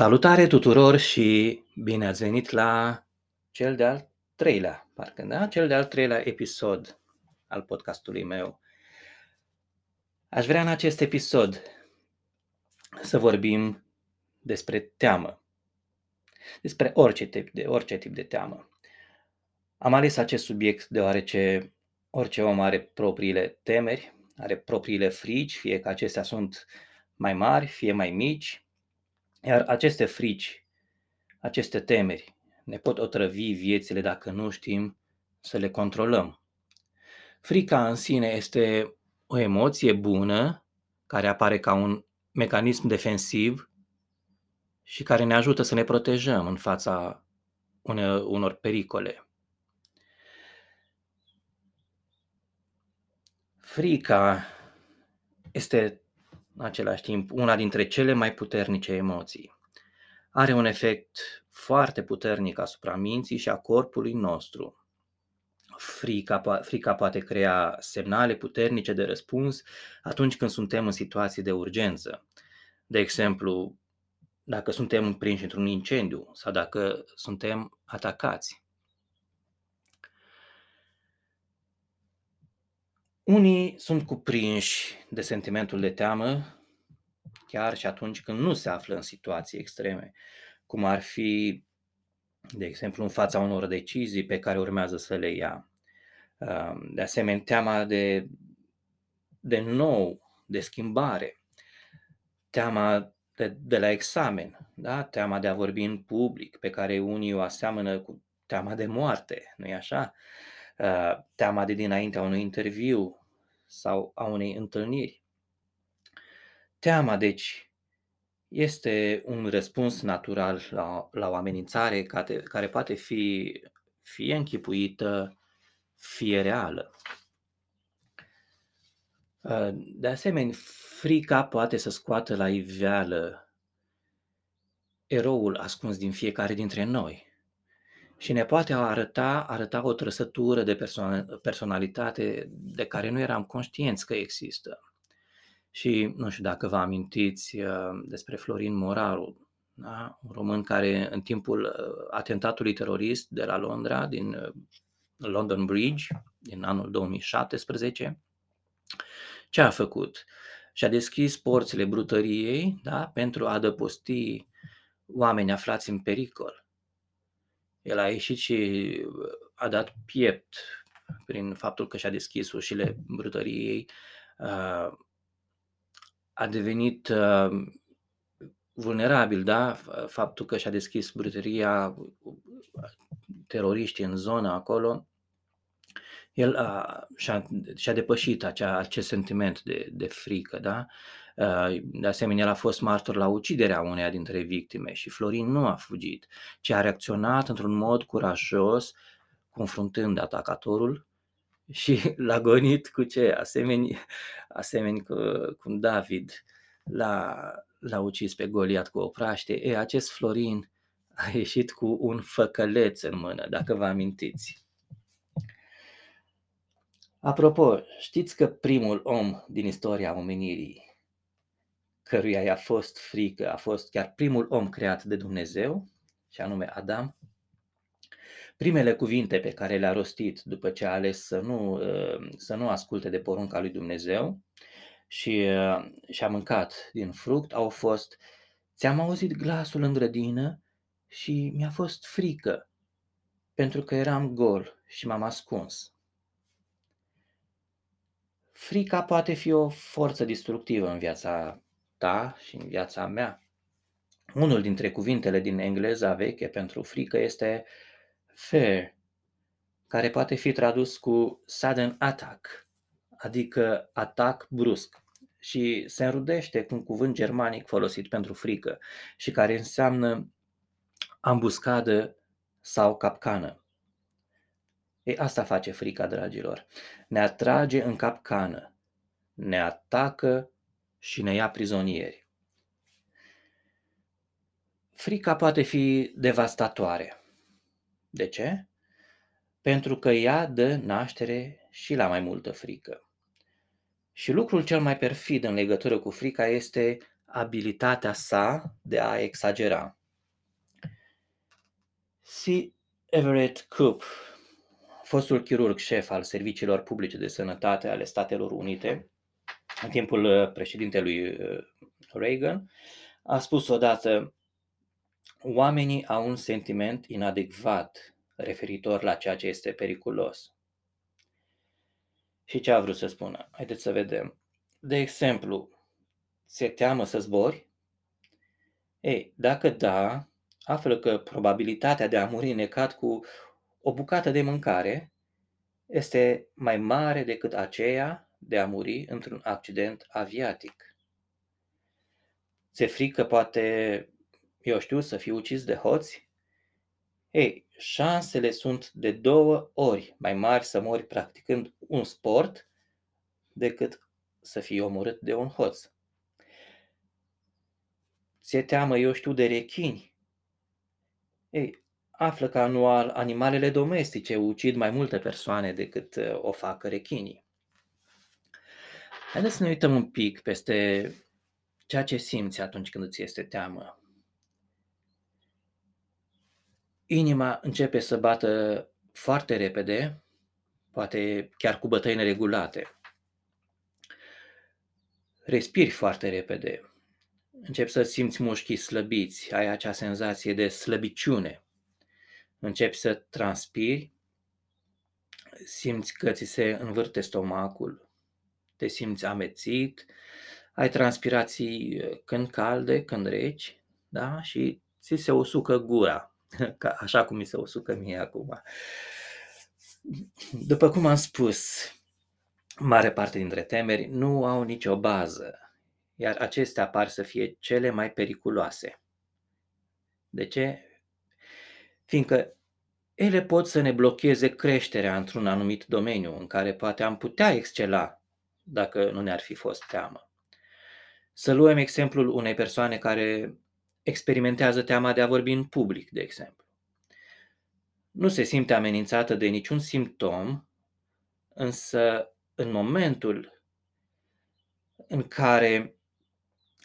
Salutare tuturor și bine ați venit la cel de-al treilea, parcă, da? Cel de-al treilea episod al podcastului meu. Aș vrea în acest episod să vorbim despre teamă. Despre orice tip de, orice tip de teamă. Am ales acest subiect deoarece orice om are propriile temeri, are propriile frici, fie că acestea sunt mai mari, fie mai mici, iar aceste frici, aceste temeri, ne pot otrăvi viețile dacă nu știm să le controlăm. Frica în sine este o emoție bună care apare ca un mecanism defensiv și care ne ajută să ne protejăm în fața unor pericole. Frica este în același timp una dintre cele mai puternice emoții. Are un efect foarte puternic asupra minții și a corpului nostru. Frica, frica poate crea semnale puternice de răspuns atunci când suntem în situații de urgență. De exemplu, dacă suntem prinși într-un incendiu sau dacă suntem atacați. Unii sunt cuprinși de sentimentul de teamă chiar și atunci când nu se află în situații extreme, cum ar fi, de exemplu, în fața unor decizii pe care urmează să le ia. De asemenea, teama de, de nou, de schimbare, teama de, de la examen, da? teama de a vorbi în public, pe care unii o aseamănă cu teama de moarte, nu-i așa? Teama de dinaintea unui interviu, sau a unei întâlniri. Teama, deci, este un răspuns natural la, la o amenințare care, care poate fi fie închipuită, fie reală. De asemenea, frica poate să scoată la iveală eroul ascuns din fiecare dintre noi și ne poate arăta, arăta o trăsătură de personalitate de care nu eram conștienți că există. Și nu știu dacă vă amintiți uh, despre Florin Moraru, da? un român care în timpul uh, atentatului terorist de la Londra, din uh, London Bridge, din anul 2017, ce a făcut? Și-a deschis porțile brutăriei da? pentru a adăposti oameni aflați în pericol el a ieșit și a dat piept prin faptul că și-a deschis ușile brutăriei, a devenit vulnerabil, da? Faptul că și-a deschis brutăria, teroriștii în zona acolo, el a, și-a, și-a depășit acea, acest sentiment de, de frică, da? De asemenea, el a fost martor la uciderea uneia dintre victime și Florin nu a fugit, ci a reacționat într-un mod curajos, confruntând atacatorul și l-a gonit cu ce? Asemeni, asemeni cu, cum David l-a, l-a ucis pe Goliat cu o praște. E, acest Florin a ieșit cu un făcăleț în mână, dacă vă amintiți. Apropo, știți că primul om din istoria omenirii căruia i-a fost frică, a fost chiar primul om creat de Dumnezeu, și anume Adam. Primele cuvinte pe care le-a rostit după ce a ales să nu, uh, să nu asculte de porunca lui Dumnezeu și uh, și-a mâncat din fruct au fost Ți-am auzit glasul în grădină și mi-a fost frică, pentru că eram gol și m-am ascuns. Frica poate fi o forță destructivă în viața ta și în viața mea. Unul dintre cuvintele din engleza veche pentru frică este fear, care poate fi tradus cu sudden attack, adică atac brusc și se înrudește cu un cuvânt germanic folosit pentru frică și care înseamnă ambuscadă sau capcană. Ei, asta face frica, dragilor. Ne atrage în capcană, ne atacă și ne ia prizonieri. Frica poate fi devastatoare. De ce? Pentru că ea dă naștere și la mai multă frică. Și lucrul cel mai perfid în legătură cu frica este abilitatea sa de a exagera. C. Everett Koop, fostul chirurg șef al serviciilor publice de sănătate ale Statelor Unite, în timpul uh, președintelui uh, Reagan, a spus odată oamenii au un sentiment inadecvat referitor la ceea ce este periculos. Și ce a vrut să spună? Haideți să vedem. De exemplu, ți-e teamă să zbori? Ei, dacă da, află că probabilitatea de a muri necat cu o bucată de mâncare este mai mare decât aceea de a muri într-un accident aviatic. Ți-e frică poate, eu știu, să fii ucis de hoți? Ei, șansele sunt de două ori mai mari să mori practicând un sport decât să fii omorât de un hoț. Ți-e teamă, eu știu, de rechini? Ei, află că anual animalele domestice ucid mai multe persoane decât uh, o fac rechinii. Haideți să ne uităm un pic peste ceea ce simți atunci când îți este teamă. Inima începe să bată foarte repede, poate chiar cu bătăi neregulate. Respiri foarte repede. Începi să simți mușchii slăbiți, ai acea senzație de slăbiciune. Începi să transpiri, simți că ți se învârte stomacul, te simți amețit, ai transpirații când calde, când reci, da? și ți se usucă gura, ca, așa cum mi se usucă mie acum. După cum am spus, mare parte dintre temeri nu au nicio bază, iar acestea par să fie cele mai periculoase. De ce? Fiindcă ele pot să ne blocheze creșterea într-un anumit domeniu în care poate am putea excela dacă nu ne-ar fi fost teamă. Să luăm exemplul unei persoane care experimentează teama de a vorbi în public, de exemplu. Nu se simte amenințată de niciun simptom, însă în momentul în care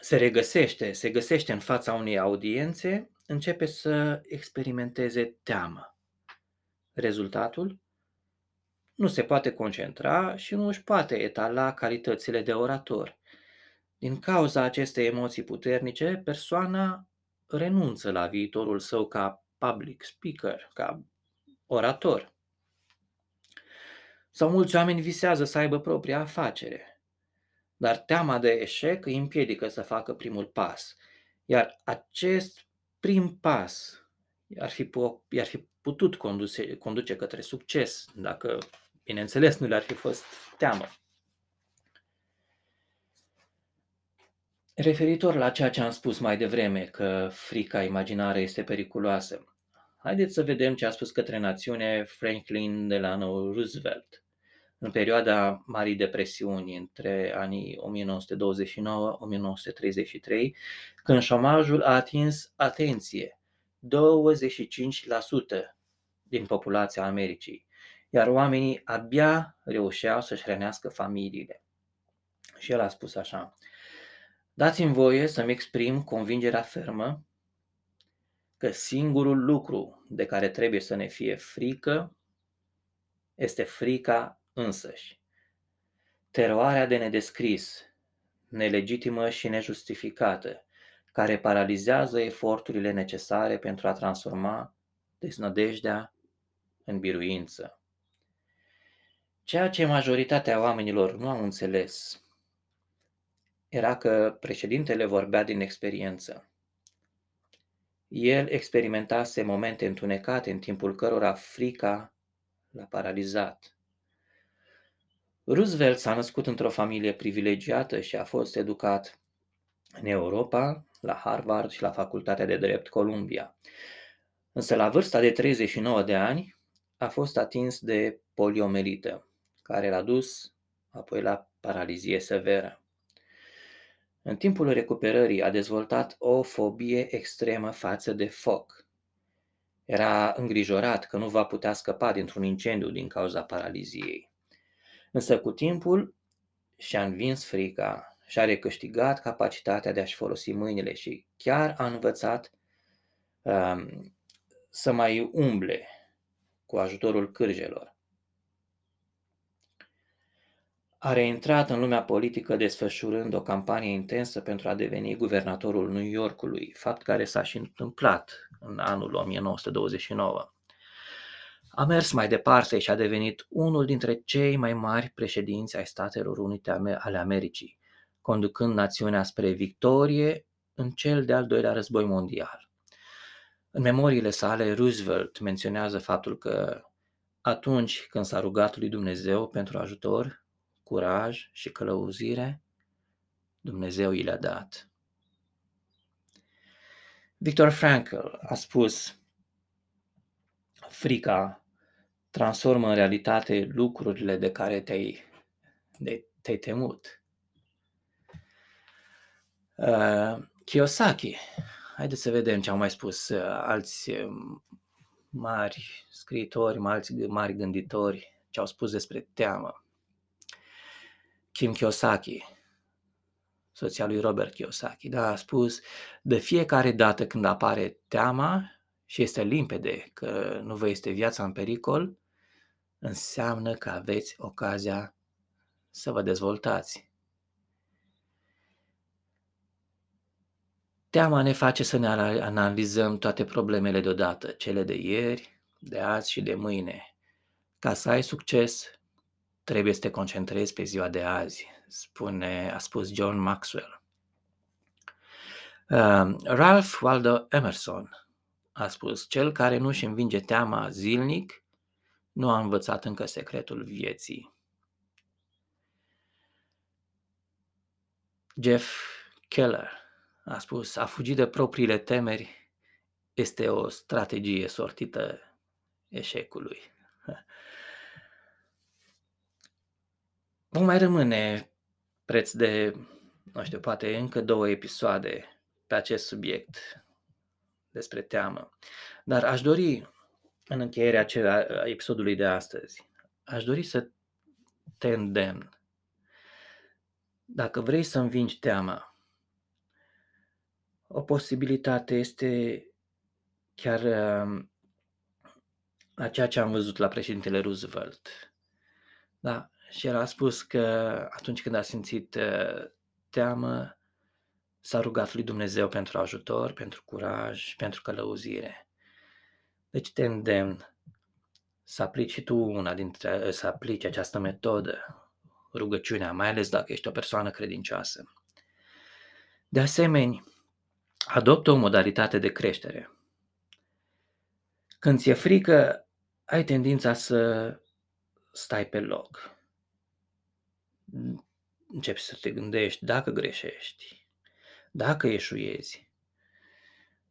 se regăsește, se găsește în fața unei audiențe, începe să experimenteze teamă. Rezultatul? Nu se poate concentra și nu își poate etala calitățile de orator. Din cauza acestei emoții puternice, persoana renunță la viitorul său ca public speaker, ca orator. Sau mulți oameni visează să aibă propria afacere, dar teama de eșec îi împiedică să facă primul pas. Iar acest prim pas ar fi, ar fi putut conduce, conduce către succes dacă, bineînțeles, nu le-ar fi fost teamă. Referitor la ceea ce am spus mai devreme, că frica imaginară este periculoasă, haideți să vedem ce a spus către națiune Franklin Delano Roosevelt în perioada Marii Depresiuni între anii 1929-1933, când șomajul a atins, atenție, 25% din populația Americii, iar oamenii abia reușeau să-și hrănească familiile. Și el a spus așa, Dați-mi voie să-mi exprim convingerea fermă că singurul lucru de care trebuie să ne fie frică este frica însăși. Teroarea de nedescris, nelegitimă și nejustificată, care paralizează eforturile necesare pentru a transforma deznădejdea în biruință. Ceea ce majoritatea oamenilor nu au înțeles era că președintele vorbea din experiență. El experimentase momente întunecate în timpul cărora frica l-a paralizat. Roosevelt s-a născut într-o familie privilegiată și a fost educat în Europa, la Harvard și la Facultatea de Drept Columbia. Însă la vârsta de 39 de ani a fost atins de poliomelită, care l-a dus apoi la paralizie severă. În timpul recuperării a dezvoltat o fobie extremă față de foc. Era îngrijorat că nu va putea scăpa dintr-un incendiu din cauza paraliziei. Însă cu timpul și-a învins frica și-a recâștigat capacitatea de a-și folosi mâinile și chiar a învățat um, să mai umble cu ajutorul cârjelor. A reintrat în lumea politică desfășurând o campanie intensă pentru a deveni guvernatorul New Yorkului, fapt care s-a și întâmplat în anul 1929. A mers mai departe și a devenit unul dintre cei mai mari președinți ai Statelor Unite ale Americii, conducând națiunea spre victorie în cel de-al doilea război mondial. În memoriile sale, Roosevelt menționează faptul că atunci când s-a rugat lui Dumnezeu pentru ajutor, curaj și călăuzire, Dumnezeu i le-a dat. Victor Frankl a spus, frica transformă în realitate lucrurile de care te-ai, de, te-ai temut. Uh, Kiyosaki, haideți să vedem ce au mai spus uh, alți uh, mari scriitori, alți mari gânditori, ce au spus despre teamă. Kim Kiyosaki, soția lui Robert Kiyosaki, da, a spus, de fiecare dată când apare teama și este limpede că nu vă este viața în pericol, înseamnă că aveți ocazia să vă dezvoltați. Teama ne face să ne analizăm toate problemele deodată, cele de ieri, de azi și de mâine. Ca să ai succes, trebuie să te concentrezi pe ziua de azi, spune, a spus John Maxwell. Uh, Ralph Waldo Emerson a spus, cel care nu își învinge teama zilnic nu a învățat încă secretul vieții. Jeff Keller a spus, a fugi de propriile temeri este o strategie sortită eșecului. Vom mai rămâne preț de, nu știu, poate încă două episoade pe acest subiect despre teamă. Dar aș dori, în încheierea episodului de astăzi, aș dori să te îndemn. Dacă vrei să învingi teama, o posibilitate este chiar um, la ceea ce am văzut la președintele Roosevelt. Da, și el a spus că atunci când a simțit uh, teamă, s-a rugat lui Dumnezeu pentru ajutor, pentru curaj, pentru călăuzire. Deci te îndemn să aplici și tu una dintre, să aplici această metodă, rugăciunea, mai ales dacă ești o persoană credincioasă. De asemenea, adoptă o modalitate de creștere. Când ți-e frică, ai tendința să stai pe loc. Începi să te gândești dacă greșești, dacă eșuiezi.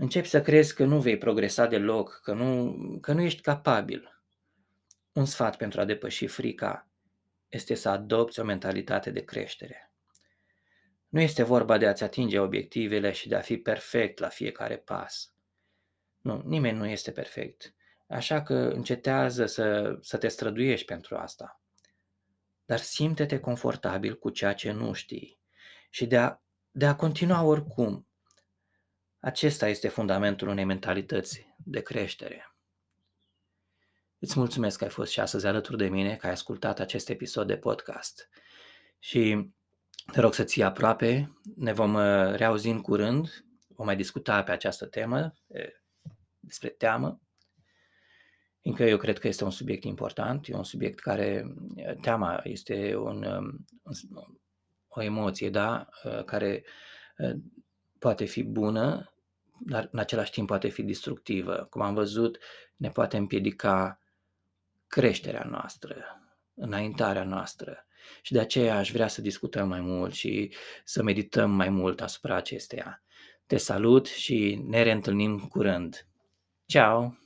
Începi să crezi că nu vei progresa deloc, că nu, că nu ești capabil. Un sfat pentru a depăși frica este să adopți o mentalitate de creștere. Nu este vorba de a-ți atinge obiectivele și de a fi perfect la fiecare pas. Nu, nimeni nu este perfect. Așa că încetează să, să te străduiești pentru asta. Dar simte-te confortabil cu ceea ce nu știi și de a, de a continua oricum. Acesta este fundamentul unei mentalități de creștere. Îți mulțumesc că ai fost și astăzi alături de mine, că ai ascultat acest episod de podcast. Și te rog să ții aproape, ne vom uh, reauzi în curând, vom mai discuta pe această temă, despre teamă, fiindcă eu cred că este un subiect important, e un subiect care, teama este un, um, o emoție, da, uh, care uh, poate fi bună, dar în același timp poate fi destructivă. Cum am văzut, ne poate împiedica creșterea noastră, înaintarea noastră. Și de aceea aș vrea să discutăm mai mult și să medităm mai mult asupra acesteia. Te salut și ne reîntâlnim curând. Ciao!